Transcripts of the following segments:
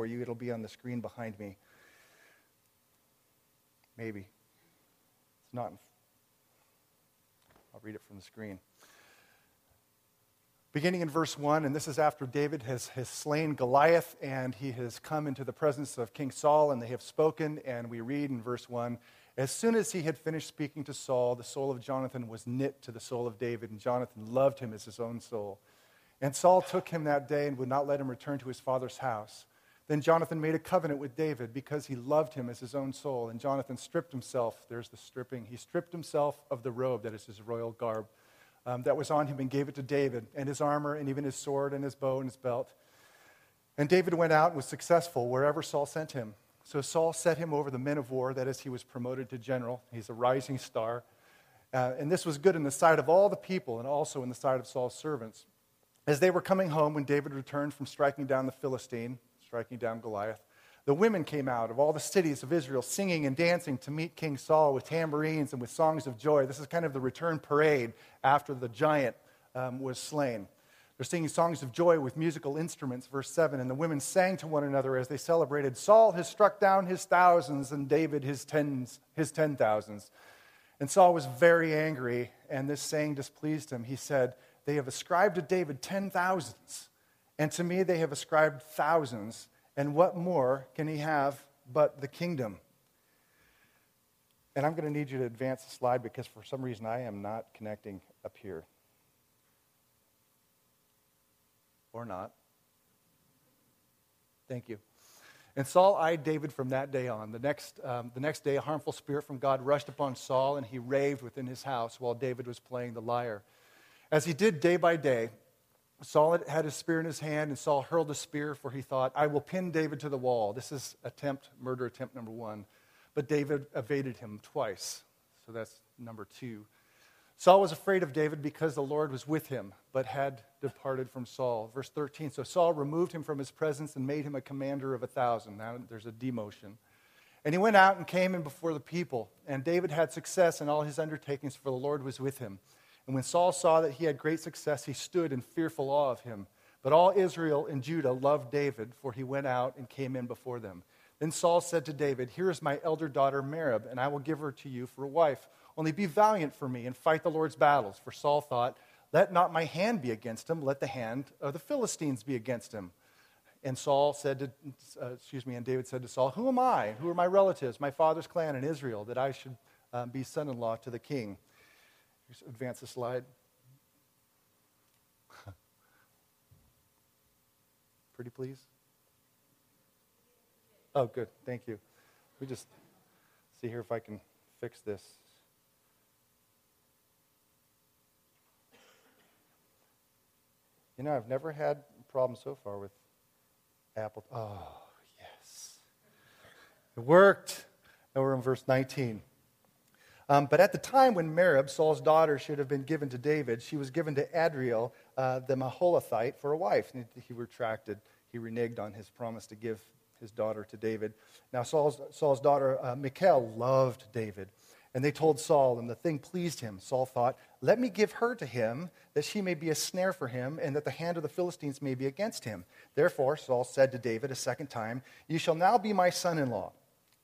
for you. It'll be on the screen behind me. Maybe. It's not. I'll read it from the screen. Beginning in verse 1, and this is after David has, has slain Goliath and he has come into the presence of King Saul and they have spoken. And we read in verse 1 As soon as he had finished speaking to Saul, the soul of Jonathan was knit to the soul of David, and Jonathan loved him as his own soul. And Saul took him that day and would not let him return to his father's house. Then Jonathan made a covenant with David because he loved him as his own soul. And Jonathan stripped himself, there's the stripping, he stripped himself of the robe that is his royal garb um, that was on him and gave it to David, and his armor, and even his sword, and his bow, and his belt. And David went out and was successful wherever Saul sent him. So Saul set him over the men of war, that is, he was promoted to general. He's a rising star. Uh, and this was good in the sight of all the people and also in the sight of Saul's servants. As they were coming home, when David returned from striking down the Philistine, striking down Goliath, the women came out of all the cities of Israel singing and dancing to meet King Saul with tambourines and with songs of joy. This is kind of the return parade after the giant um, was slain. They're singing songs of joy with musical instruments, verse 7. And the women sang to one another as they celebrated Saul has struck down his thousands and David his tens, his ten thousands. And Saul was very angry, and this saying displeased him. He said, They have ascribed to David ten thousands, and to me they have ascribed thousands. And what more can he have but the kingdom? And I'm going to need you to advance the slide because for some reason I am not connecting up here. Or not. Thank you. And Saul eyed David from that day on. The next, um, the next day, a harmful spirit from God rushed upon Saul, and he raved within his house while David was playing the lyre. As he did day by day, Saul had his spear in his hand, and Saul hurled a spear, for he thought, I will pin David to the wall. This is attempt, murder attempt number one. But David evaded him twice. So that's number two. Saul was afraid of David because the Lord was with him, but had departed from Saul. Verse 13 So Saul removed him from his presence and made him a commander of a thousand. Now there's a demotion. And he went out and came in before the people. And David had success in all his undertakings, for the Lord was with him. And when Saul saw that he had great success, he stood in fearful awe of him. But all Israel and Judah loved David, for he went out and came in before them. Then Saul said to David, Here is my elder daughter Merab, and I will give her to you for a wife. Only be valiant for me and fight the Lord's battles. For Saul thought, Let not my hand be against him, let the hand of the Philistines be against him. And Saul said to, uh, excuse me, and David said to Saul, Who am I? Who are my relatives, my father's clan in Israel, that I should um, be son in law to the king? Advance the slide. Pretty please? Oh, good. Thank you. We just see here if I can fix this. You know, I've never had a problem so far with Apple. Oh, yes. It worked. Now we're in verse 19. Um, but at the time when Merab, Saul's daughter, should have been given to David, she was given to Adriel, uh, the Meholathite, for a wife. And he retracted, he reneged on his promise to give his daughter to David. Now, Saul's, Saul's daughter, uh, Michal, loved David. And they told Saul, and the thing pleased him. Saul thought, Let me give her to him, that she may be a snare for him, and that the hand of the Philistines may be against him. Therefore, Saul said to David a second time, You shall now be my son in law.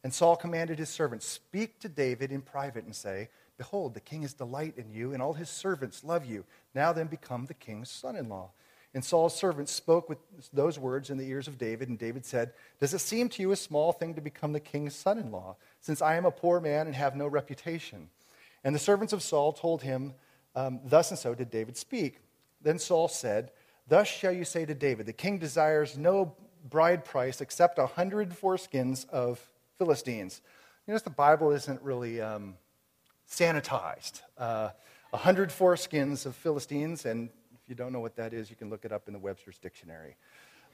And Saul commanded his servants, Speak to David in private and say, Behold, the king is delight in you, and all his servants love you. Now then become the king's son in law. And Saul's servants spoke with those words in the ears of David, and David said, Does it seem to you a small thing to become the king's son in law, since I am a poor man and have no reputation? And the servants of Saul told him, um, Thus and so did David speak. Then Saul said, Thus shall you say to David, The king desires no bride price except a hundred foreskins of Philistines. You notice the Bible isn't really um, sanitized. Uh, 100 foreskins of Philistines, and if you don't know what that is, you can look it up in the Webster's Dictionary.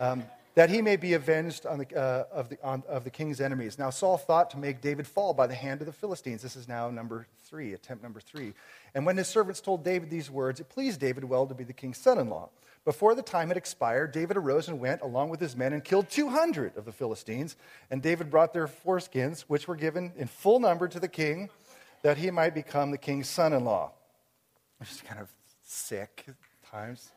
Um, that he may be avenged on the, uh, of, the, on, of the king's enemies. Now, Saul thought to make David fall by the hand of the Philistines. This is now number three, attempt number three. And when his servants told David these words, it pleased David well to be the king's son in law. Before the time had expired, David arose and went along with his men and killed 200 of the Philistines. And David brought their foreskins, which were given in full number to the king, that he might become the king's son in law. Which is kind of sick at times.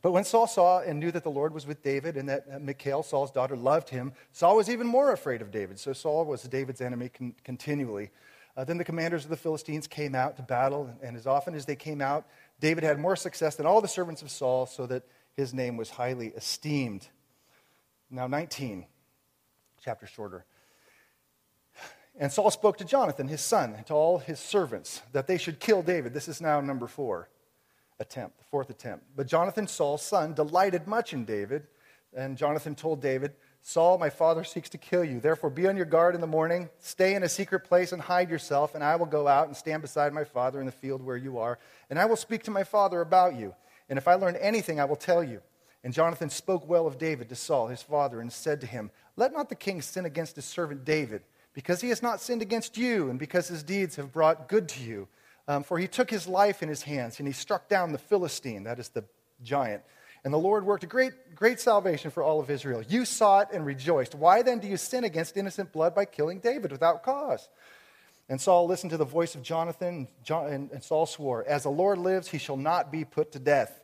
But when Saul saw and knew that the Lord was with David and that Michal, Saul's daughter, loved him, Saul was even more afraid of David. So Saul was David's enemy con- continually. Uh, then the commanders of the Philistines came out to battle, and as often as they came out, David had more success than all the servants of Saul, so that his name was highly esteemed. Now, 19, chapter shorter. And Saul spoke to Jonathan, his son, and to all his servants that they should kill David. This is now number four attempt, the fourth attempt. But Jonathan, Saul's son, delighted much in David. And Jonathan told David, Saul, my father seeks to kill you. Therefore, be on your guard in the morning. Stay in a secret place and hide yourself, and I will go out and stand beside my father in the field where you are, and I will speak to my father about you. And if I learn anything, I will tell you. And Jonathan spoke well of David to Saul, his father, and said to him, Let not the king sin against his servant David, because he has not sinned against you, and because his deeds have brought good to you. Um, for he took his life in his hands, and he struck down the Philistine, that is the giant. And the Lord worked a great, great salvation for all of Israel. You saw it and rejoiced. Why then do you sin against innocent blood by killing David without cause? And Saul listened to the voice of Jonathan, and Saul swore, As the Lord lives, he shall not be put to death.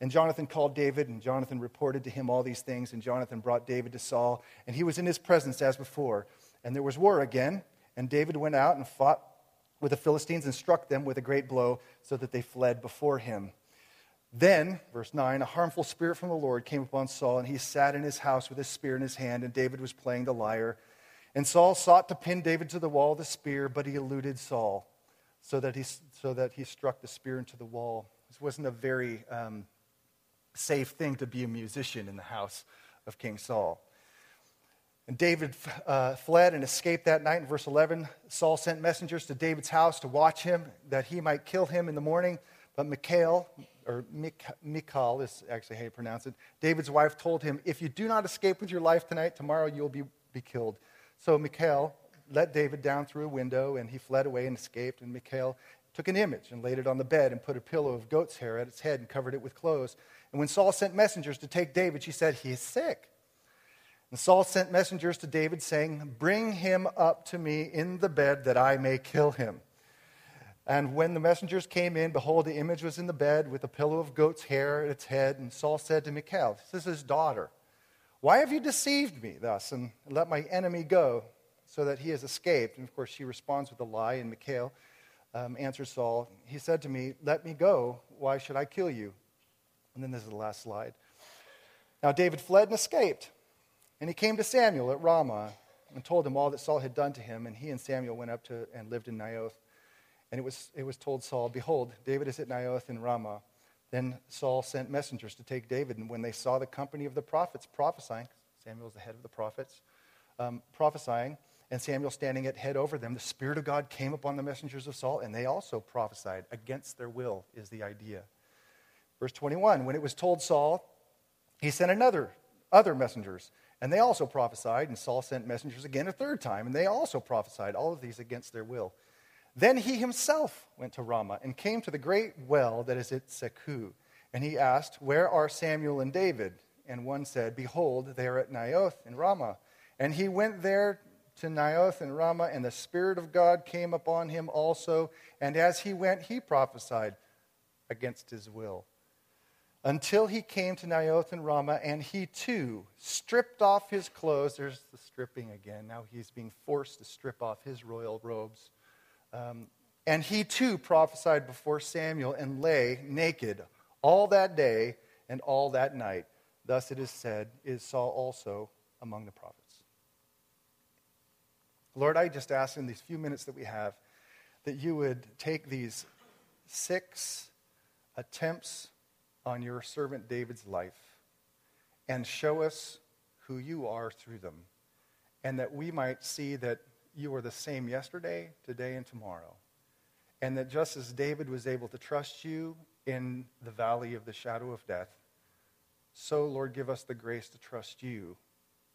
And Jonathan called David, and Jonathan reported to him all these things. And Jonathan brought David to Saul, and he was in his presence as before. And there was war again, and David went out and fought with the Philistines and struck them with a great blow so that they fled before him. Then, verse 9, a harmful spirit from the Lord came upon Saul, and he sat in his house with his spear in his hand, and David was playing the lyre. And Saul sought to pin David to the wall with a spear, but he eluded Saul so that he, so that he struck the spear into the wall. This wasn't a very um, safe thing to be a musician in the house of King Saul. And David uh, fled and escaped that night. In verse 11, Saul sent messengers to David's house to watch him, that he might kill him in the morning. But Michal, or Michal is actually how you pronounce it, David's wife told him, If you do not escape with your life tonight, tomorrow you'll be, be killed. So Michal let David down through a window, and he fled away and escaped. And Michal took an image and laid it on the bed and put a pillow of goat's hair at its head and covered it with clothes. And when Saul sent messengers to take David, she said, He is sick. And Saul sent messengers to David, saying, Bring him up to me in the bed that I may kill him. And when the messengers came in, behold, the image was in the bed with a pillow of goat's hair at its head. And Saul said to Michal, This is his daughter. Why have you deceived me thus and let my enemy go so that he has escaped? And of course, she responds with a lie. And Michal um, answers Saul, He said to me, Let me go. Why should I kill you? And then this is the last slide. Now David fled and escaped. And he came to Samuel at Ramah and told him all that Saul had done to him. And he and Samuel went up to and lived in Naioth. And it was, it was told Saul, Behold, David is at Naioth in Ramah. Then Saul sent messengers to take David. And when they saw the company of the prophets prophesying, Samuel was the head of the prophets, um, prophesying, and Samuel standing at head over them, the Spirit of God came upon the messengers of Saul, and they also prophesied against their will, is the idea. Verse 21 When it was told Saul, he sent another, other messengers and they also prophesied, and Saul sent messengers again a third time, and they also prophesied, all of these against their will. Then he himself went to Ramah and came to the great well that is at Secu. And he asked, Where are Samuel and David? And one said, Behold, they are at Naioth in Ramah. And he went there to Naioth in Ramah, and the Spirit of God came upon him also. And as he went, he prophesied against his will until he came to Naioth and Ramah, and he too stripped off his clothes. There's the stripping again. Now he's being forced to strip off his royal robes. Um, and he too prophesied before Samuel and lay naked all that day and all that night. Thus it is said, is Saul also among the prophets. Lord, I just ask in these few minutes that we have that you would take these six attempts on your servant David's life and show us who you are through them, and that we might see that you are the same yesterday, today, and tomorrow. And that just as David was able to trust you in the valley of the shadow of death, so, Lord, give us the grace to trust you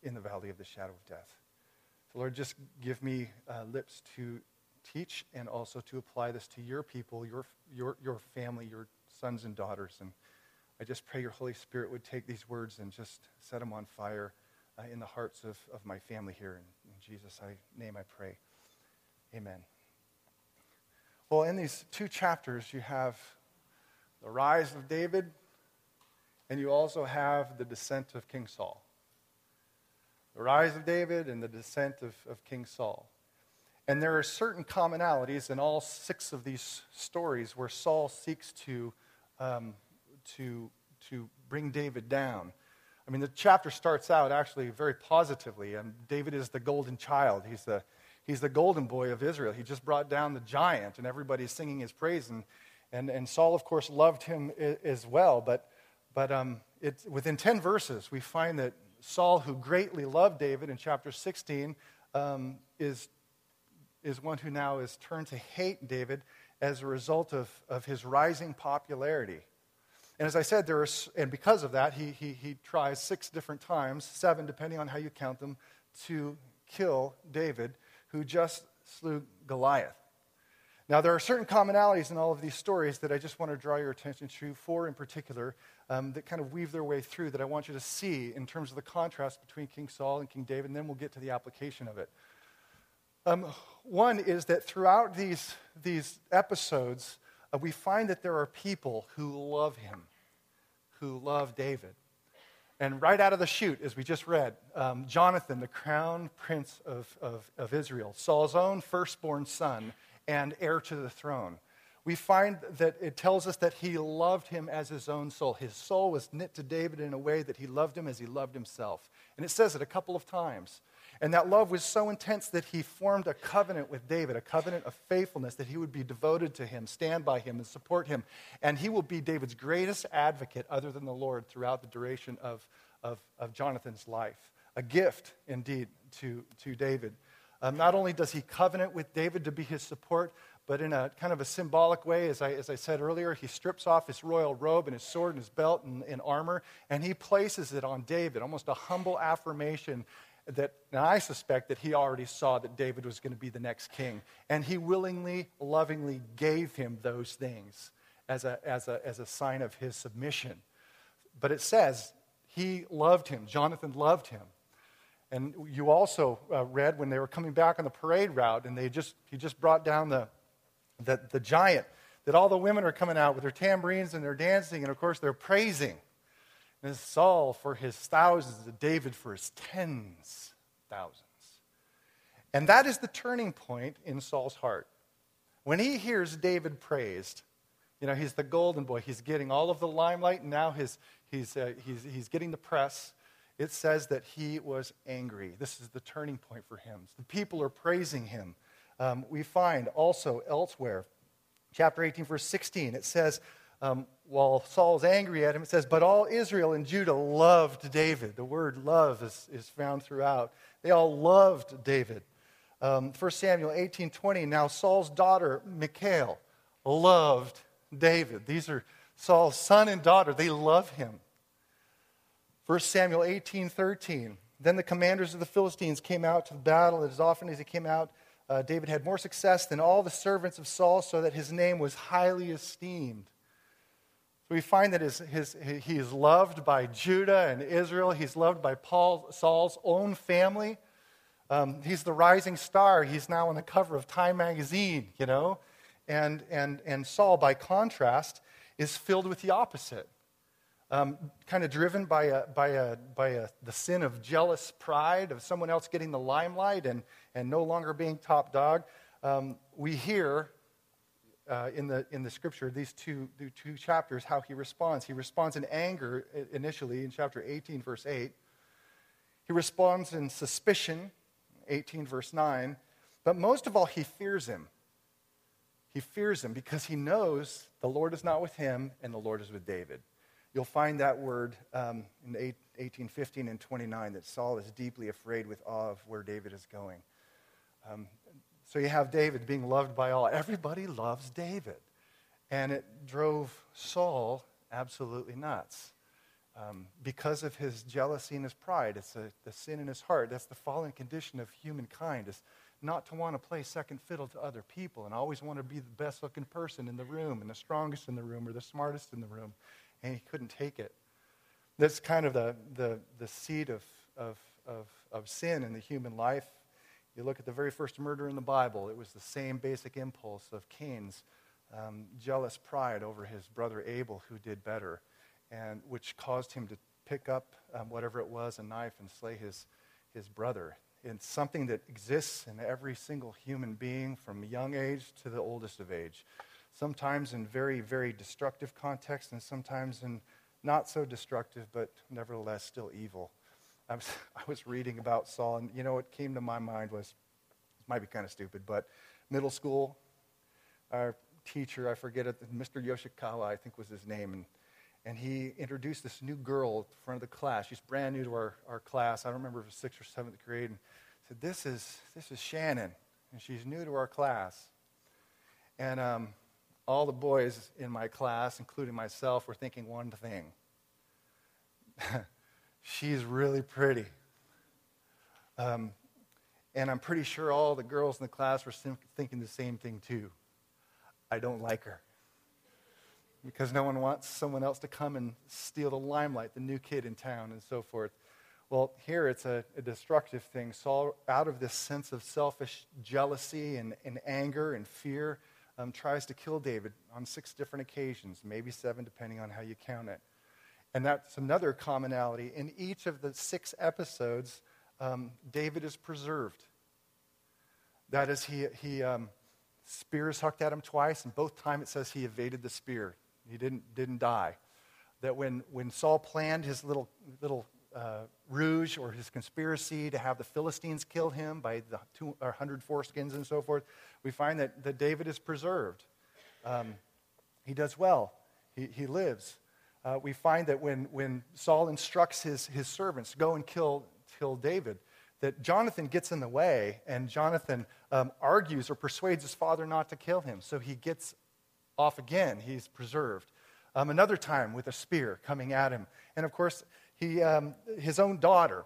in the valley of the shadow of death. So, Lord, just give me uh, lips to teach and also to apply this to your people, your, your, your family, your sons and daughters. And I just pray your Holy Spirit would take these words and just set them on fire uh, in the hearts of, of my family here. Jesus' I, name I pray. Amen. Well, in these two chapters, you have the rise of David and you also have the descent of King Saul. The rise of David and the descent of, of King Saul. And there are certain commonalities in all six of these stories where Saul seeks to, um, to, to bring David down. I mean, the chapter starts out actually very positively. And David is the golden child. He's the, he's the golden boy of Israel. He just brought down the giant, and everybody's singing his praise. And, and, and Saul, of course, loved him as well. But, but um, within 10 verses, we find that Saul, who greatly loved David in chapter 16, um, is, is one who now is turned to hate David as a result of, of his rising popularity. And as I said, there are, and because of that, he, he, he tries six different times, seven depending on how you count them, to kill David, who just slew Goliath. Now, there are certain commonalities in all of these stories that I just want to draw your attention to, four in particular, um, that kind of weave their way through that I want you to see in terms of the contrast between King Saul and King David, and then we'll get to the application of it. Um, one is that throughout these, these episodes, we find that there are people who love him, who love David. And right out of the chute, as we just read, um, Jonathan, the crown prince of, of, of Israel, Saul's own firstborn son, and heir to the throne. We find that it tells us that he loved him as his own soul. His soul was knit to David in a way that he loved him as he loved himself. And it says it a couple of times. And that love was so intense that he formed a covenant with David, a covenant of faithfulness, that he would be devoted to him, stand by him, and support him. And he will be David's greatest advocate, other than the Lord, throughout the duration of, of, of Jonathan's life. A gift, indeed, to, to David. Um, not only does he covenant with David to be his support, but in a kind of a symbolic way, as I, as I said earlier, he strips off his royal robe and his sword and his belt and, and armor, and he places it on David, almost a humble affirmation that and I suspect that he already saw that David was going to be the next king. And he willingly, lovingly gave him those things as a, as a, as a sign of his submission. But it says he loved him, Jonathan loved him. And you also uh, read when they were coming back on the parade route, and they just, he just brought down the, the, the giant, that all the women are coming out with their tambourines and they're dancing, and of course they're praising. And Saul for his thousands, and David for his tens thousands. And that is the turning point in Saul's heart. When he hears David praised, you know, he's the golden boy. He's getting all of the limelight, and now his, he's, uh, he's, he's getting the press it says that he was angry. This is the turning point for him. The people are praising him. Um, we find also elsewhere, chapter 18, verse 16, it says, um, while Saul is angry at him, it says, But all Israel and Judah loved David. The word love is, is found throughout. They all loved David. Um, 1 Samuel 18 20, now Saul's daughter, Michal, loved David. These are Saul's son and daughter. They love him. 1 Samuel 18 13. Then the commanders of the Philistines came out to the battle, and as often as he came out, uh, David had more success than all the servants of Saul, so that his name was highly esteemed. So we find that his, his, he is loved by Judah and Israel. He's loved by Paul, Saul's own family. Um, he's the rising star. He's now on the cover of Time magazine, you know. And, and, and Saul, by contrast, is filled with the opposite um, kind of driven by, a, by, a, by a, the sin of jealous pride of someone else getting the limelight and, and no longer being top dog. Um, we hear uh, in, the, in the scripture, these two, the two chapters, how he responds. He responds in anger initially in chapter 18, verse 8. He responds in suspicion, 18, verse 9. But most of all, he fears him. He fears him because he knows the Lord is not with him and the Lord is with David. You'll find that word um, in 18, 15, and 29 that Saul is deeply afraid with awe of where David is going. Um, so you have David being loved by all. Everybody loves David. And it drove Saul absolutely nuts um, because of his jealousy and his pride. It's a, the sin in his heart. That's the fallen condition of humankind, is not to want to play second fiddle to other people and always want to be the best looking person in the room and the strongest in the room or the smartest in the room and he couldn't take it. That's kind of the, the, the seed of, of, of, of sin in the human life. You look at the very first murder in the Bible, it was the same basic impulse of Cain's um, jealous pride over his brother Abel, who did better. and which caused him to pick up um, whatever it was, a knife, and slay his, his brother. It's something that exists in every single human being from young age to the oldest of age. Sometimes in very, very destructive contexts, and sometimes in not so destructive, but nevertheless still evil. I was, I was reading about Saul, and you know what came to my mind was, it might be kind of stupid, but middle school, our teacher, I forget it, Mr. Yoshikawa, I think was his name, and, and he introduced this new girl in front of the class. She's brand new to our, our class. I don't remember if it was sixth or seventh grade. And said, this is, this is Shannon, and she's new to our class. And um, all the boys in my class, including myself, were thinking one thing she's really pretty. Um, and I'm pretty sure all the girls in the class were thinking the same thing too. I don't like her. Because no one wants someone else to come and steal the limelight, the new kid in town, and so forth. Well, here it's a, a destructive thing. Saul, out of this sense of selfish jealousy and, and anger and fear, um, tries to kill David on six different occasions, maybe seven, depending on how you count it. And that's another commonality. In each of the six episodes, um, David is preserved. That is, he, he um, spears hucked at him twice, and both times it says he evaded the spear. He didn't, didn't die. That when, when Saul planned his little, little uh, rouge or his conspiracy to have the Philistines kill him by the two, 100 foreskins and so forth, we find that, that David is preserved. Um, he does well, he, he lives uh, we find that when, when Saul instructs his, his servants go and kill, kill David, that Jonathan gets in the way, and Jonathan um, argues or persuades his father not to kill him. So he gets off again. He's preserved. Um, another time with a spear coming at him. And of course, he, um, his own daughter,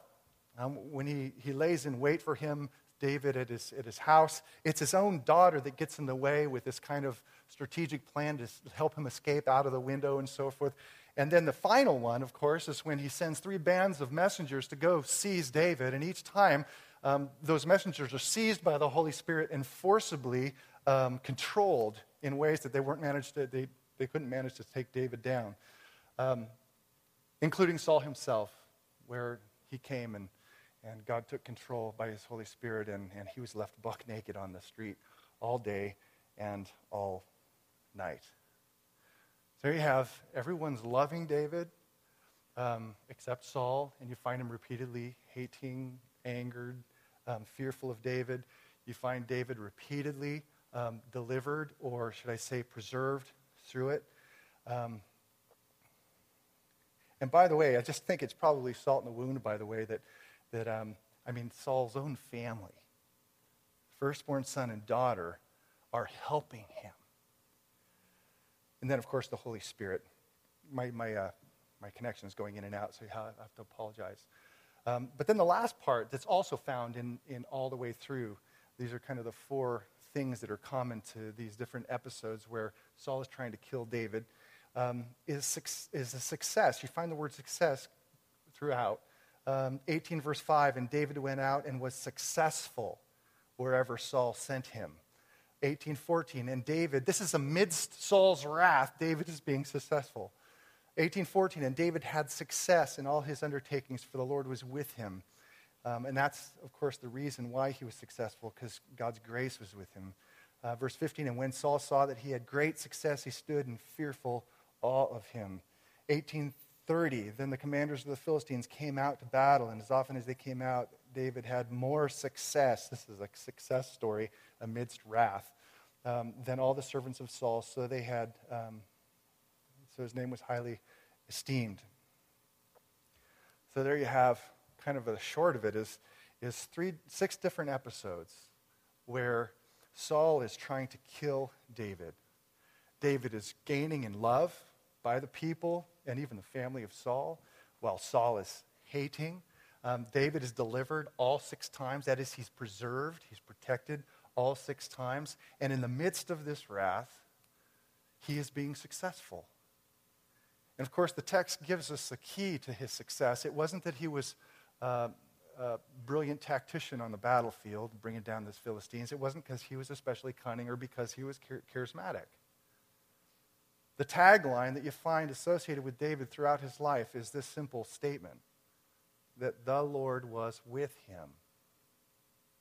um, when he, he lays in wait for him, David at his, at his house, it's his own daughter that gets in the way with this kind of strategic plan to help him escape out of the window and so forth. And then the final one, of course, is when he sends three bands of messengers to go seize David. And each time, um, those messengers are seized by the Holy Spirit and forcibly um, controlled in ways that they weren't managed to, they, they couldn't manage to take David down, um, including Saul himself, where he came and, and God took control by his Holy Spirit, and, and he was left buck naked on the street all day and all night. So you have everyone's loving David, um, except Saul, and you find him repeatedly hating, angered, um, fearful of David. You find David repeatedly um, delivered, or should I say, preserved through it. Um, and by the way, I just think it's probably salt in the wound, by the way, that, that um, I mean, Saul's own family, firstborn son and daughter, are helping him and then, of course, the Holy Spirit. My, my, uh, my connection is going in and out, so I have to apologize. Um, but then the last part that's also found in, in all the way through, these are kind of the four things that are common to these different episodes where Saul is trying to kill David, um, is, is a success. You find the word success throughout. Um, 18 verse 5, and David went out and was successful wherever Saul sent him. 1814. And David, this is amidst Saul's wrath, David is being successful. 1814. And David had success in all his undertakings, for the Lord was with him. Um, and that's, of course, the reason why he was successful, because God's grace was with him. Uh, verse 15. And when Saul saw that he had great success, he stood in fearful awe of him. 1830. Then the commanders of the Philistines came out to battle, and as often as they came out, David had more success. This is a success story amidst wrath um, than all the servants of Saul. So they had, um, so his name was highly esteemed. So there you have kind of a short of it is, is three, six different episodes where Saul is trying to kill David. David is gaining in love by the people and even the family of Saul, while Saul is hating. Um, David is delivered all six times. That is, he's preserved, he's protected all six times. And in the midst of this wrath, he is being successful. And of course, the text gives us the key to his success. It wasn't that he was uh, a brilliant tactician on the battlefield, bringing down the Philistines. It wasn't because he was especially cunning or because he was charismatic. the tagline that you find associated with David throughout his life is this simple statement that the Lord was with him.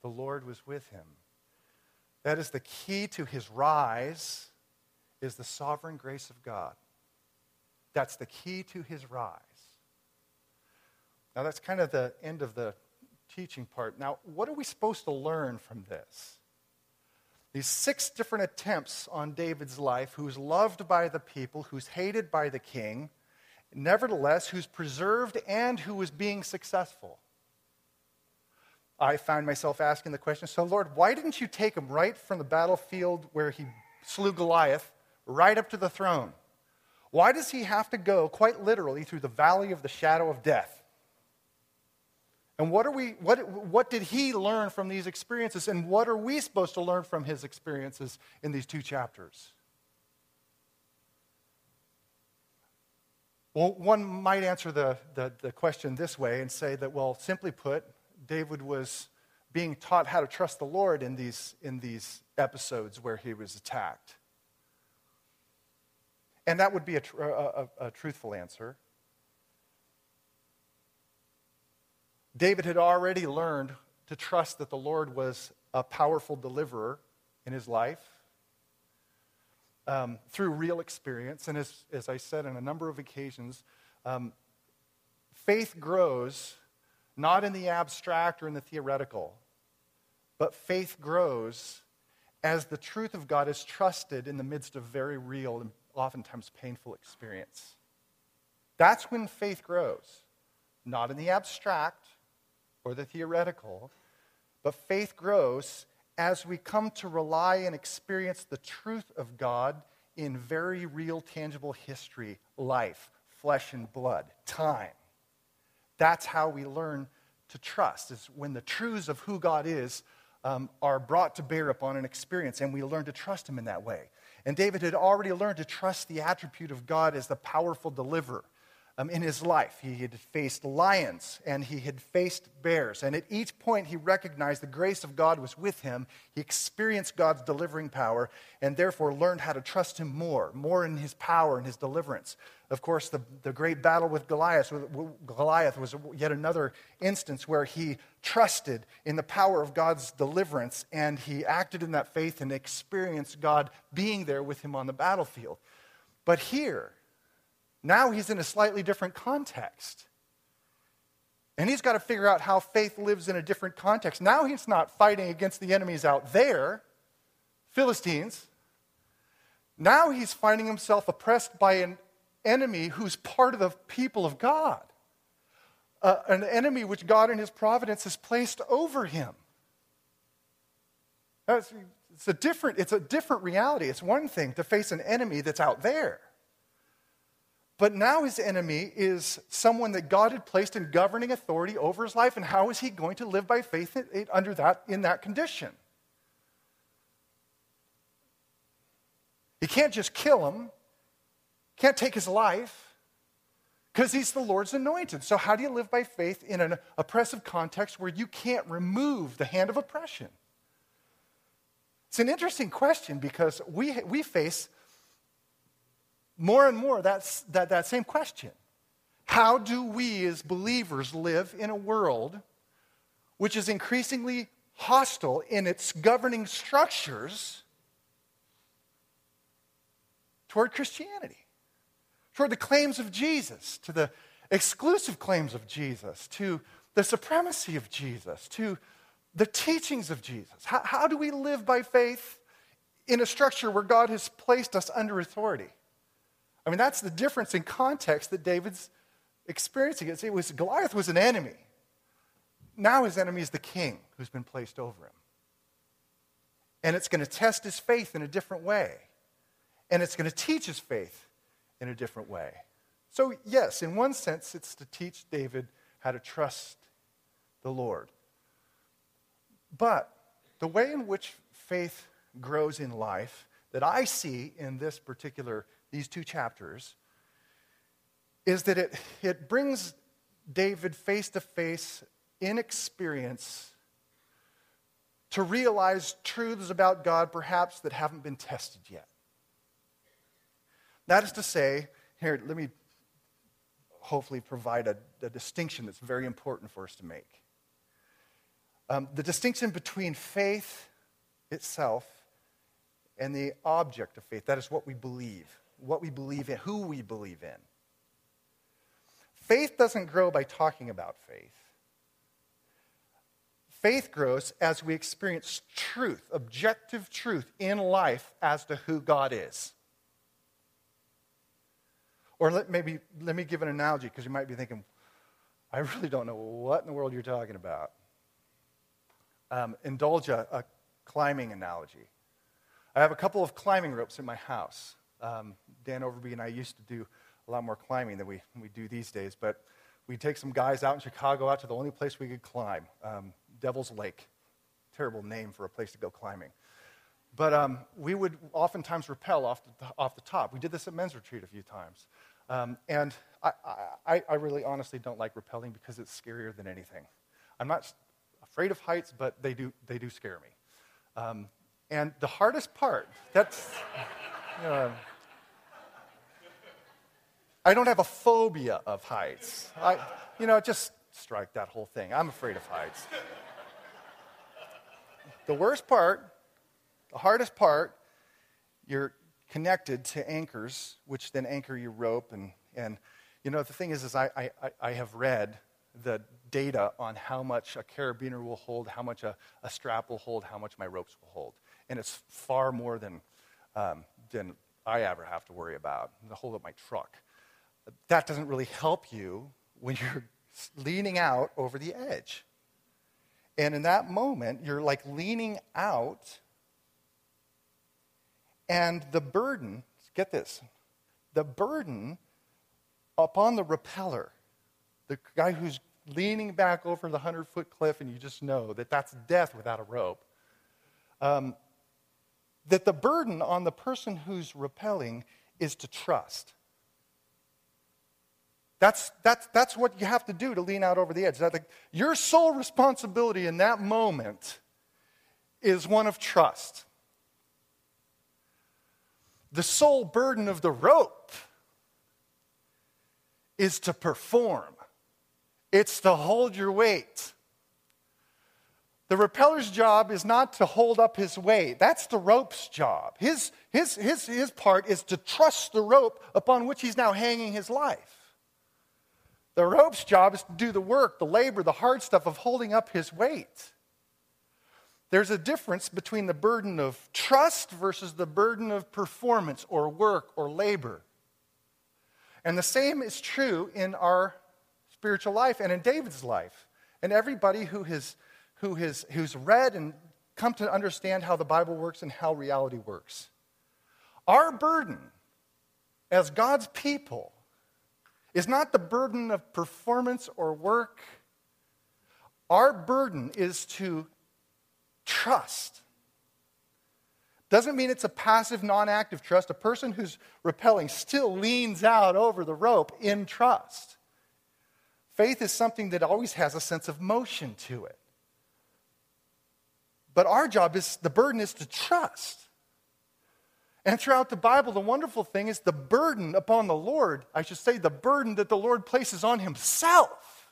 The Lord was with him. That is the key to his rise is the sovereign grace of God. That's the key to his rise. Now that's kind of the end of the teaching part. Now, what are we supposed to learn from this? These six different attempts on David's life, who's loved by the people, who's hated by the king, nevertheless, who's preserved and who is being successful. I found myself asking the question so, Lord, why didn't you take him right from the battlefield where he slew Goliath right up to the throne? Why does he have to go, quite literally, through the valley of the shadow of death? And what, are we, what, what did he learn from these experiences? And what are we supposed to learn from his experiences in these two chapters? Well, one might answer the, the, the question this way and say that, well, simply put, David was being taught how to trust the Lord in these, in these episodes where he was attacked. And that would be a, tr- a, a, a truthful answer. David had already learned to trust that the Lord was a powerful deliverer in his life um, through real experience. And as, as I said on a number of occasions, um, faith grows not in the abstract or in the theoretical, but faith grows as the truth of God is trusted in the midst of very real and oftentimes painful experience. That's when faith grows, not in the abstract or the theoretical, but faith grows as we come to rely and experience the truth of God in very real, tangible history, life, flesh and blood, time. That's how we learn to trust, is when the truths of who God is um, are brought to bear upon an experience, and we learn to trust Him in that way. And David had already learned to trust the attribute of God as the powerful deliverer um, in his life. He had faced lions and he had faced bears. And at each point, he recognized the grace of God was with him. He experienced God's delivering power and therefore learned how to trust him more, more in his power and his deliverance. Of course, the, the great battle with Goliath, Goliath was yet another instance where he trusted in the power of God's deliverance and he acted in that faith and experienced God being there with him on the battlefield. But here, now he's in a slightly different context. And he's got to figure out how faith lives in a different context. Now he's not fighting against the enemies out there, Philistines. Now he's finding himself oppressed by an enemy who's part of the people of God, uh, an enemy which God in his providence has placed over him. It's, it's, a different, it's a different reality. It's one thing to face an enemy that's out there. But now his enemy is someone that God had placed in governing authority over his life, and how is he going to live by faith under that, in that condition? He can't just kill him, can't take his life, because he's the Lord's anointed. So, how do you live by faith in an oppressive context where you can't remove the hand of oppression? It's an interesting question because we, we face more and more that's, that, that same question. How do we as believers live in a world which is increasingly hostile in its governing structures toward Christianity, toward the claims of Jesus, to the exclusive claims of Jesus, to the supremacy of Jesus, to the teachings of Jesus? How, how do we live by faith in a structure where God has placed us under authority? I mean, that's the difference in context that David's experiencing. It was Goliath was an enemy. Now his enemy is the king who's been placed over him. And it's going to test his faith in a different way. And it's going to teach his faith in a different way. So, yes, in one sense, it's to teach David how to trust the Lord. But the way in which faith grows in life that I see in this particular these two chapters, is that it, it brings David face to face in experience to realize truths about God perhaps that haven't been tested yet. That is to say, here, let me hopefully provide a, a distinction that's very important for us to make. Um, the distinction between faith itself and the object of faith. That is what we believe, what we believe in, who we believe in. Faith doesn't grow by talking about faith. Faith grows as we experience truth, objective truth in life as to who God is. Or let, maybe let me give an analogy because you might be thinking, I really don't know what in the world you're talking about. Um, indulge a, a, climbing analogy. I have a couple of climbing ropes in my house. Um, Dan Overby and I used to do a lot more climbing than we, we do these days, but we'd take some guys out in Chicago out to the only place we could climb, um, Devil's Lake. Terrible name for a place to go climbing. But um, we would oftentimes rappel off the, off the top. We did this at men's retreat a few times. Um, and I, I, I, really honestly don't like rappelling because it's scarier than anything. I'm not afraid of heights, but they do, they do scare me. Um, and the hardest part, that's, uh, I don't have a phobia of heights. I, you know, just strike that whole thing. I'm afraid of heights. the worst part, the hardest part, you're connected to anchors, which then anchor your rope. And, and you know, the thing is, is I, I, I have read the data on how much a carabiner will hold, how much a, a strap will hold, how much my ropes will hold. And it's far more than, um, than I ever have to worry about to hold up my truck. That doesn't really help you when you're leaning out over the edge. And in that moment, you're like leaning out and the burden, get this, the burden upon the rappeller, the guy who's leaning back over the 100 foot cliff, and you just know that that's death without a rope. Um, that the burden on the person who's rappelling is to trust. That's, that's, that's what you have to do to lean out over the edge. The, your sole responsibility in that moment is one of trust. The sole burden of the rope is to perform, it's to hold your weight. The rappeller's job is not to hold up his weight. That's the rope's job. His, his, his, his part is to trust the rope upon which he's now hanging his life. The rope's job is to do the work, the labor, the hard stuff of holding up his weight. There's a difference between the burden of trust versus the burden of performance or work or labor. And the same is true in our spiritual life and in David's life. And everybody who has, who has who's read and come to understand how the Bible works and how reality works. Our burden as God's people is not the burden of performance or work. Our burden is to trust. Doesn't mean it's a passive, non active trust. A person who's rappelling still leans out over the rope in trust. Faith is something that always has a sense of motion to it. But our job is the burden is to trust. And throughout the Bible, the wonderful thing is the burden upon the Lord, I should say, the burden that the Lord places on Himself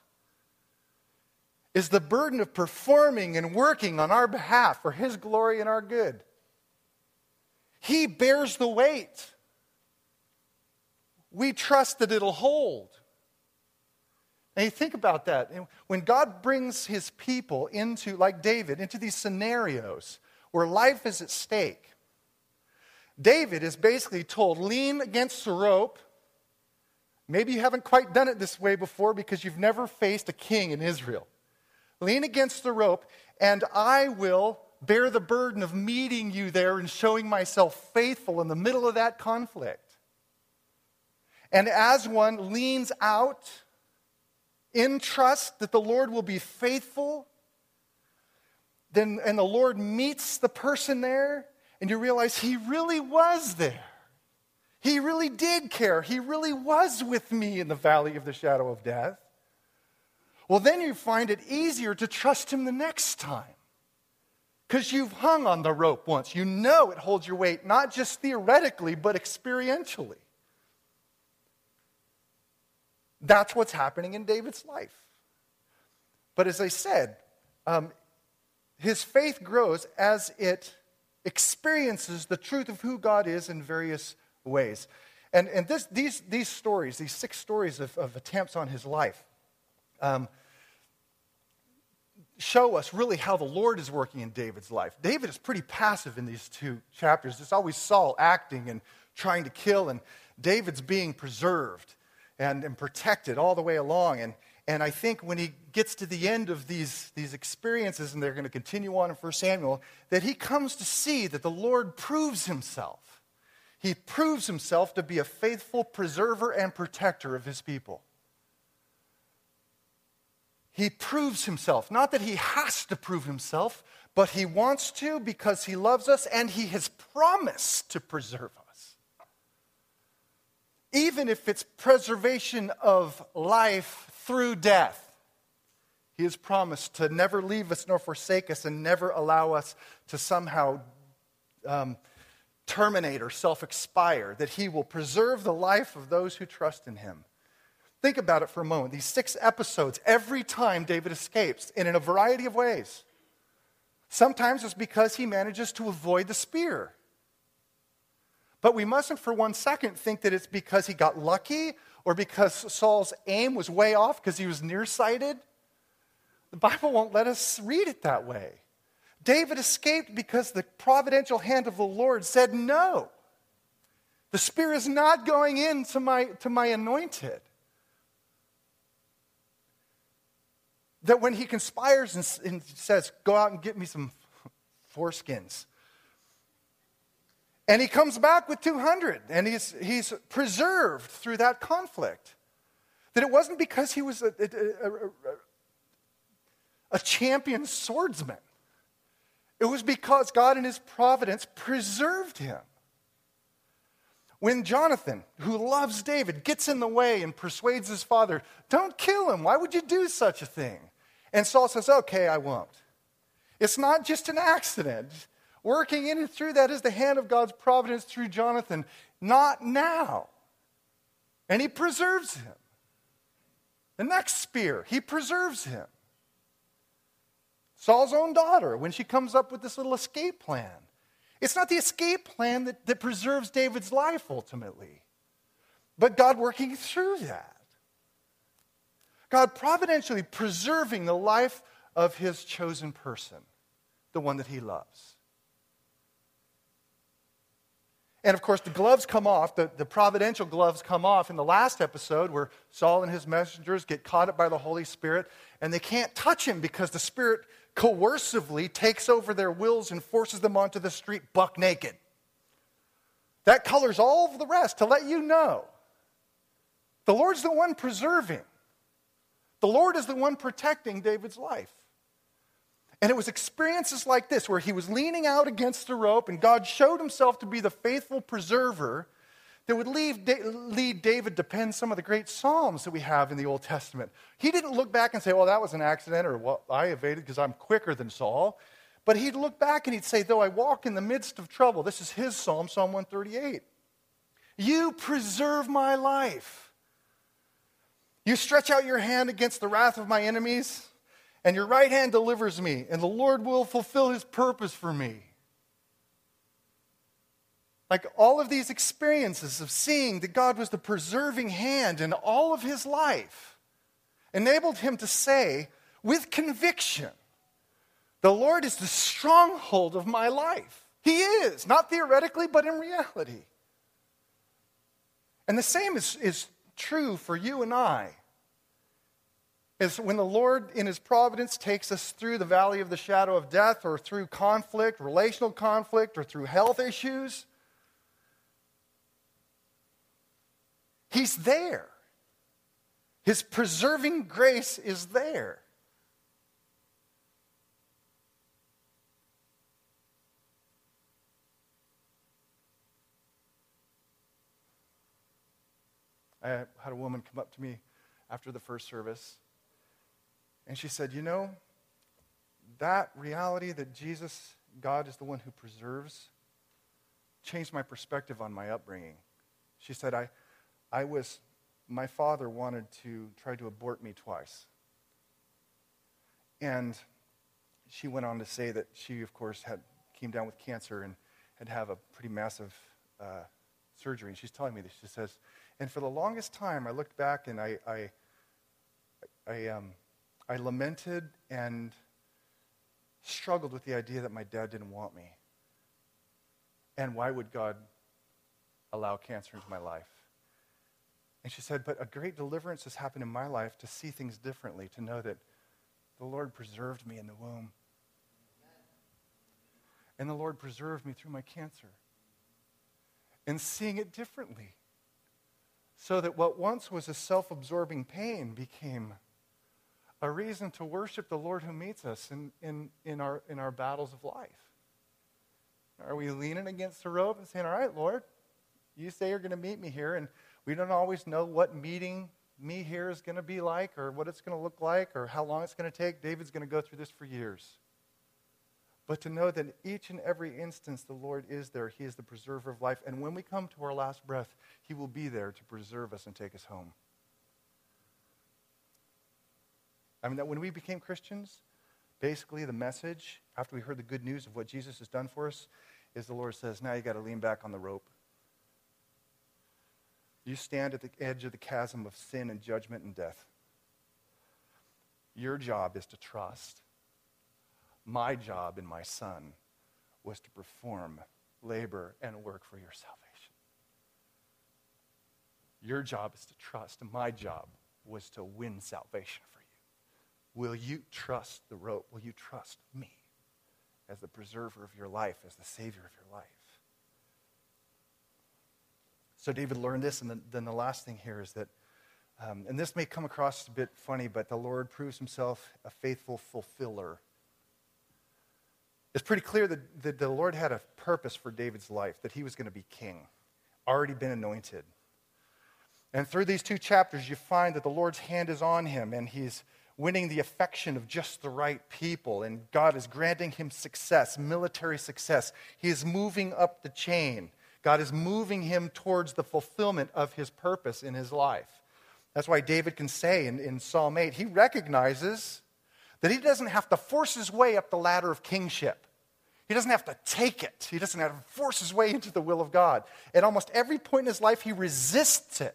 is the burden of performing and working on our behalf for His glory and our good. He bears the weight. We trust that it'll hold. Now, you think about that. When God brings His people into, like David, into these scenarios where life is at stake, David is basically told, lean against the rope. Maybe you haven't quite done it this way before because you've never faced a king in Israel. Lean against the rope, and I will bear the burden of meeting you there and showing myself faithful in the middle of that conflict. And as one leans out in trust that the Lord will be faithful, then and the Lord meets the person there, and you realize he really was there. He really did care. He really was with me in the valley of the shadow of death well, then you find it easier to trust Him the next time. Because you've hung on the rope once. You know it holds your weight, not just theoretically, but experientially. That's what's happening in David's life. But as I said, um, his faith grows as it experiences the truth of who God is in various ways. And, and this, these, these stories, these six stories of, of attempts on his life, um, show us really how the Lord is working in David's life. David is pretty passive in these two chapters. It's always Saul acting and trying to kill, and David's being preserved and, and protected all the way along. And, and I think when he gets to the end of these, these experiences, and they're going to continue on in 1 Samuel, that he comes to see that the Lord proves himself. He proves himself to be a faithful preserver and protector of his people. He proves himself. Not that he has to prove himself, but he wants to because he loves us and he has promised to preserve us even if it's preservation of life through death. He has promised to never leave us nor forsake us and never allow us to somehow um, terminate or self expire, that He will preserve the life of those who trust in Him. Think about it for a moment. These six episodes, every time David escapes, and in a variety of ways. Sometimes it's because he manages to avoid the spear. But we mustn't for one second think that it's because he got lucky or because Saul's aim was way off because he was nearsighted. The Bible won't let us read it that way. David escaped because the providential hand of the Lord said no. The spear is not going into my, to my anointed. That when he conspires and, and says, Go out and get me some foreskins, and he comes back with 200, and he's, he's preserved through that conflict. That it wasn't because he was a, a, a, a champion swordsman, it was because God in his providence preserved him. When Jonathan, who loves David, gets in the way and persuades his father, don't kill him. Why would you do such a thing? And Saul says, okay, I won't. It's not just an accident. Working in and through that is the hand of God's providence through Jonathan. Not now. And he preserves him. The next spear, he preserves him. Saul's own daughter, when she comes up with this little escape plan, it's not the escape plan that, that preserves David's life ultimately, but God working through that. God providentially preserving the life of his chosen person, the one that he loves. And of course, the gloves come off, the, the providential gloves come off in the last episode where Saul and his messengers get caught up by the Holy Spirit and they can't touch him because the Spirit coercively takes over their wills and forces them onto the street buck naked. That colors all of the rest to let you know the Lord's the one preserving, the Lord is the one protecting David's life. And it was experiences like this where he was leaning out against the rope and God showed himself to be the faithful preserver that would lead, David to pen some of the great Psalms that we have in the Old Testament. He didn't look back and say, well, that was an accident or well, I evaded because I'm quicker than Saul. But he'd look back and he'd say, though I walk in the midst of trouble, this is his Psalm, Psalm 138. You preserve my life. You stretch out your hand against the wrath of my enemies and your right hand delivers me, and the Lord will fulfill his purpose for me. Like all of these experiences of seeing that God was the preserving hand in all of his life enabled him to say with conviction, The Lord is the stronghold of my life. He is, not theoretically, but in reality. And the same is, is true for you and I is when the Lord, in His providence, takes us through the valley of the shadow of death or through conflict, relational conflict, or through health issues, He's there. His preserving grace is there. I had a woman come up to me after the first service and she said, You know, that reality that Jesus, God, is the one who preserves, changed my perspective on my upbringing. She said, I, I was my father wanted to try to abort me twice. And she went on to say that she, of course, had came down with cancer and had to have a pretty massive uh, surgery. And she's telling me this. She says, and for the longest time, I looked back and I, I, I, um, I lamented and struggled with the idea that my dad didn't want me. And why would God allow cancer into my life? And she said, But a great deliverance has happened in my life to see things differently, to know that the Lord preserved me in the womb. And the Lord preserved me through my cancer. And seeing it differently. So that what once was a self absorbing pain became a reason to worship the Lord who meets us in, in, in, our, in our battles of life. Are we leaning against the rope and saying, All right, Lord, you say you're going to meet me here, and we don't always know what meeting me here is going to be like, or what it's going to look like, or how long it's going to take. David's going to go through this for years. But to know that each and every instance the Lord is there, He is the preserver of life. And when we come to our last breath, He will be there to preserve us and take us home. I mean, that when we became Christians, basically the message, after we heard the good news of what Jesus has done for us, is the Lord says, now you got to lean back on the rope. You stand at the edge of the chasm of sin and judgment and death. Your job is to trust. My job in my son was to perform labor and work for your salvation. Your job is to trust. My job was to win salvation. Will you trust the rope? Will you trust me as the preserver of your life, as the savior of your life? So David learned this, and then, the last thing here is that, um, and this may come across a bit funny, but the Lord proves himself a faithful fulfiller. It's pretty clear that, that the Lord had a purpose for David's life, that he was going to be king, already been anointed. And through these two chapters, you find that the Lord's hand is on him, and he's winning the affection of just the right people, and God is granting him success, military success. He is moving up the chain. God is moving him towards the fulfillment of his purpose in his life. That's why David can say in, in Psalm 8, he recognizes that he doesn't have to force his way up the ladder of kingship. He doesn't have to take it. He doesn't have to force his way into the will of God. At almost every point in his life, he resists it.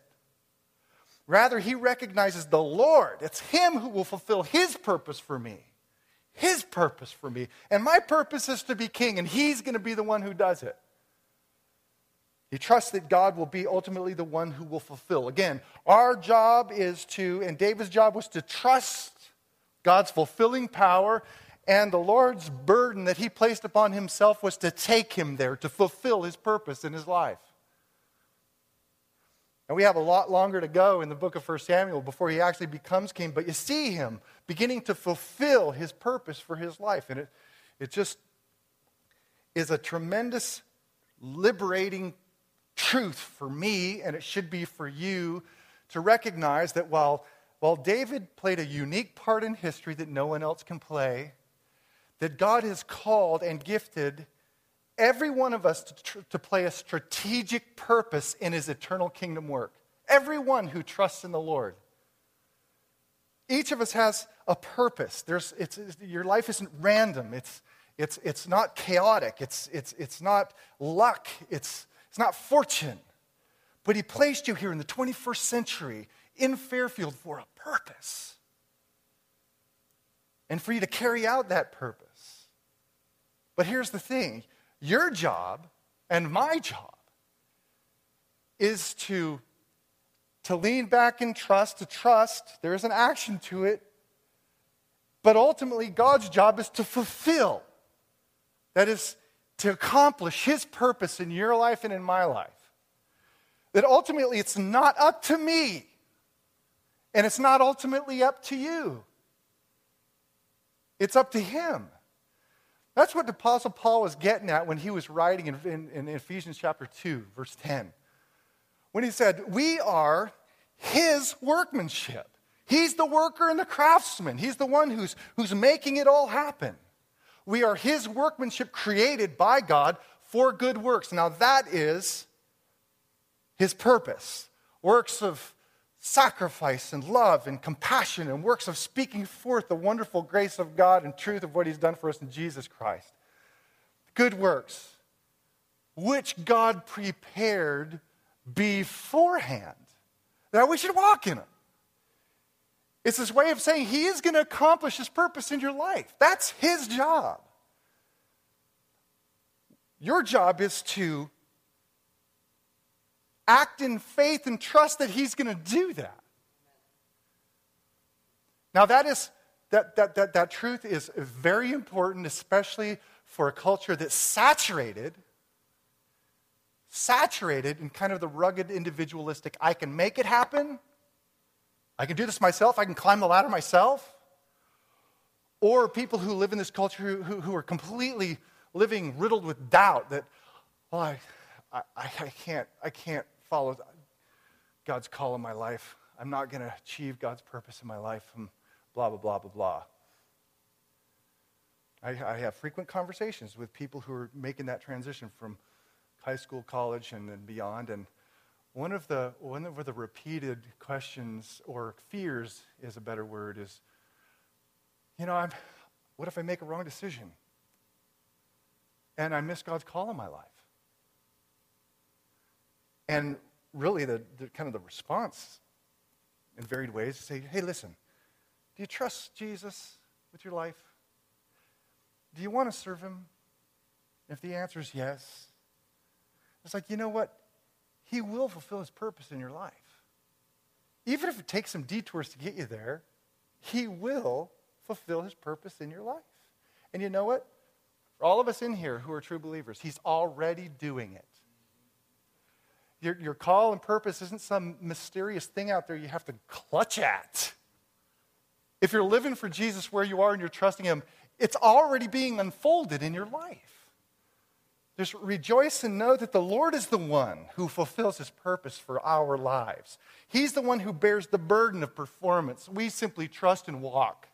Rather, he recognizes the Lord. It's him who will fulfill his purpose for me. His purpose for me. And my purpose is to be king, and he's going to be the one who does it. He trusts that God will be ultimately the one who will fulfill. Again, our job is to, and David's job was to trust God's fulfilling power, and the Lord's burden that he placed upon himself was to take him there, to fulfill his purpose in his life. And we have a lot longer to go in the book of 1 Samuel before he actually becomes king, but you see him beginning to fulfill his purpose for his life. And it, it just is a tremendous liberating truth for me, and it should be for you, to recognize that while, while David played a unique part in history that no one else can play, that God has called and gifted every one of us to, tr- to play a strategic purpose in his eternal kingdom work. Everyone who trusts in the Lord. Each of us has a purpose. There's, it's, your life isn't random. It's, it's, it's not chaotic. It's, it's, it's not luck. It's, it's not fortune. But He placed you here in the 21st century in Fairfield for a purpose. And for you to carry out that purpose. But here's the thing your job and my job is to, to lean back and trust, to trust. There is an action to it. But ultimately, God's job is to fulfill. That is, to accomplish His purpose in your life and in my life. That ultimately it's not up to me, and it's not ultimately up to you. It's up to Him. That's what the Apostle Paul was getting at when he was writing in, in, in Ephesians chapter 2, verse 10. When he said, We are His workmanship. He's the worker and the craftsman. He's the one who's, who's making it all happen. We are his workmanship created by God for good works. Now, that is his purpose. Works of sacrifice and love and compassion and works of speaking forth the wonderful grace of God and truth of what He's done for us in Jesus Christ. Good works, which God prepared beforehand that we should walk in them. It's this way of saying He is going to accomplish His purpose in your life. That's His job. Your job is to act in faith and trust that He's going to do that. Now, that is that, that, that, that truth is very important, especially for a culture that's saturated, saturated in kind of the rugged individualistic, I can make it happen, I can do this myself, I can climb the ladder myself. Or people who live in this culture who, who, who are completely living riddled with doubt that, well, I, I, I, can't, I can't follow God's call in my life. I'm not going to achieve God's purpose in my life. And blah, blah, blah, blah, blah. I, I have frequent conversations with people who are making that transition from high school, college, and then beyond. And one of the, one of the repeated questions or fears is a better word is, you know, I'm, what if I make a wrong decision? and I miss God's call in my life. And really, the, the kind of the response in varied ways is say, hey, listen, do you trust Jesus with your life? Do you want to serve him? If the answer is yes, it's like, you know what? He will fulfill his purpose in your life. Even if it takes some detours to get you there, he will fulfill his purpose in your life. And you know what? For all of us in here who are true believers, He's already doing it. Your, your call and purpose isn't some mysterious thing out there you have to clutch at. If you're living for Jesus where you are and you're trusting Him, it's already being unfolded in your life. Just rejoice and know that the Lord is the one who fulfills His purpose for our lives. He's the one who bears the burden of performance. We simply trust and walk.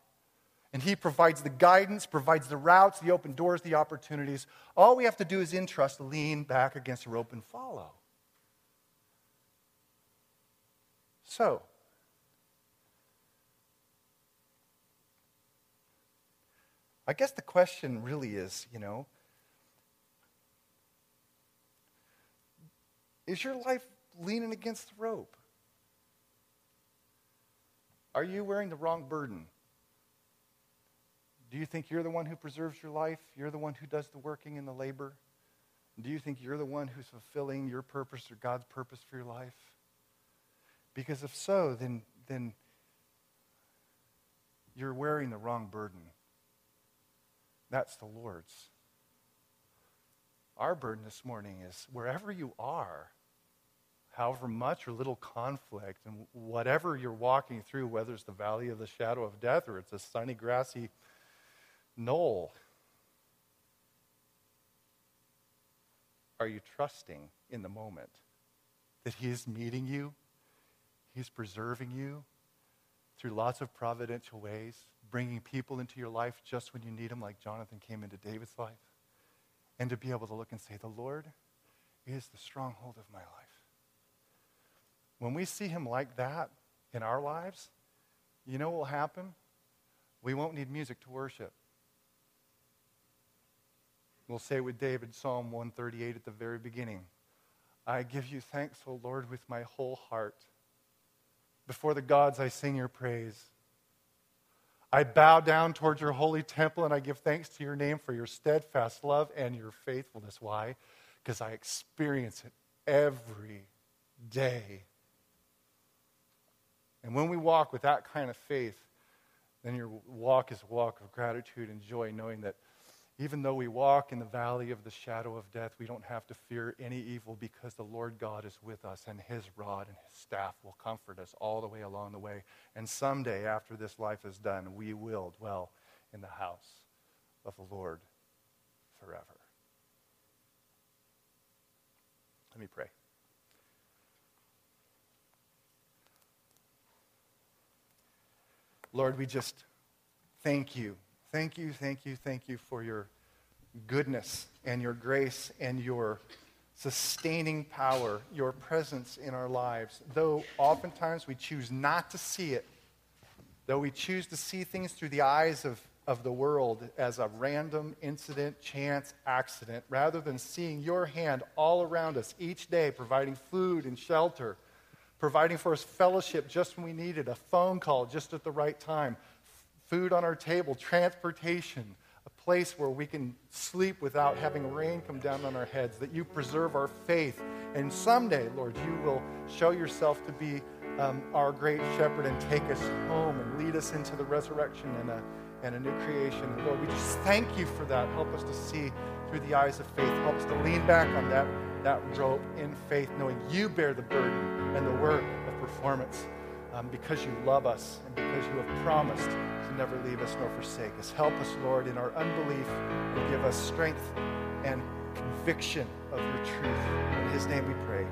And He provides the guidance, provides the routes, the open doors, the opportunities. All we have to do is entrust, lean back against a rope, and follow. So, I guess the question really is you know, is your life leaning against the rope? Are you wearing the wrong burden? Do you think you're the one who preserves your life? You're the one who does the working and the labor? Do you think you're the one who's fulfilling your purpose or God's purpose for your life? Because if so, then, then you're wearing the wrong burden. That's the Lord's. Our burden this morning is wherever you are, however much or little conflict, and whatever you're walking through, whether it's the valley of the shadow of death or it's a sunny, grassy knoll are you trusting in the moment that He is meeting you, He's preserving you through lots of providential ways, bringing people into your life just when you need them, like Jonathan came into David's life, and to be able to look and say, The Lord is the stronghold of my life. When we see Him like that in our lives, you know what will happen? We won't need music to worship. We'll say with David, Psalm 138 at the very beginning I give you thanks, O Lord, with my whole heart. Before the gods, I sing your praise. I bow down towards your holy temple and I give thanks to your name for your steadfast love and your faithfulness. Why? Because I experience it every day. And when we walk with that kind of faith, then your walk is a walk of gratitude and joy, knowing that even though we walk in the valley of the shadow of death, we don't have to fear any evil because the Lord God is with us and his rod and his staff will comfort us all the way along the way. And someday, after this life is done, we will dwell in the house of the Lord forever. Let me pray. Lord, we just thank you Thank you, thank you, thank you for your goodness and your grace and your sustaining power, your presence in our lives. Though oftentimes we choose not to see it, though we choose to see things through the eyes of, of the world as a random incident, chance, accident, rather than seeing your hand all around us each day, providing food and shelter, providing for us fellowship just when we need it, a phone call just at the right time, food on our table, transportation, a place where we can sleep without having rain come down on our heads, that you preserve our faith. And someday, Lord, you will show yourself to be um, our great shepherd and take us home and lead us into the resurrection and a, and a new creation. And Lord, we just thank you for that. Help us to see through the eyes of faith. Help us to lean back on that, that rope in faith, knowing you bear the burden and the work of performance um, because you love us and because you have promised never leave us nor forsake us. Help us, Lord, in our unbelief and give us strength and conviction of your truth. In his name we pray.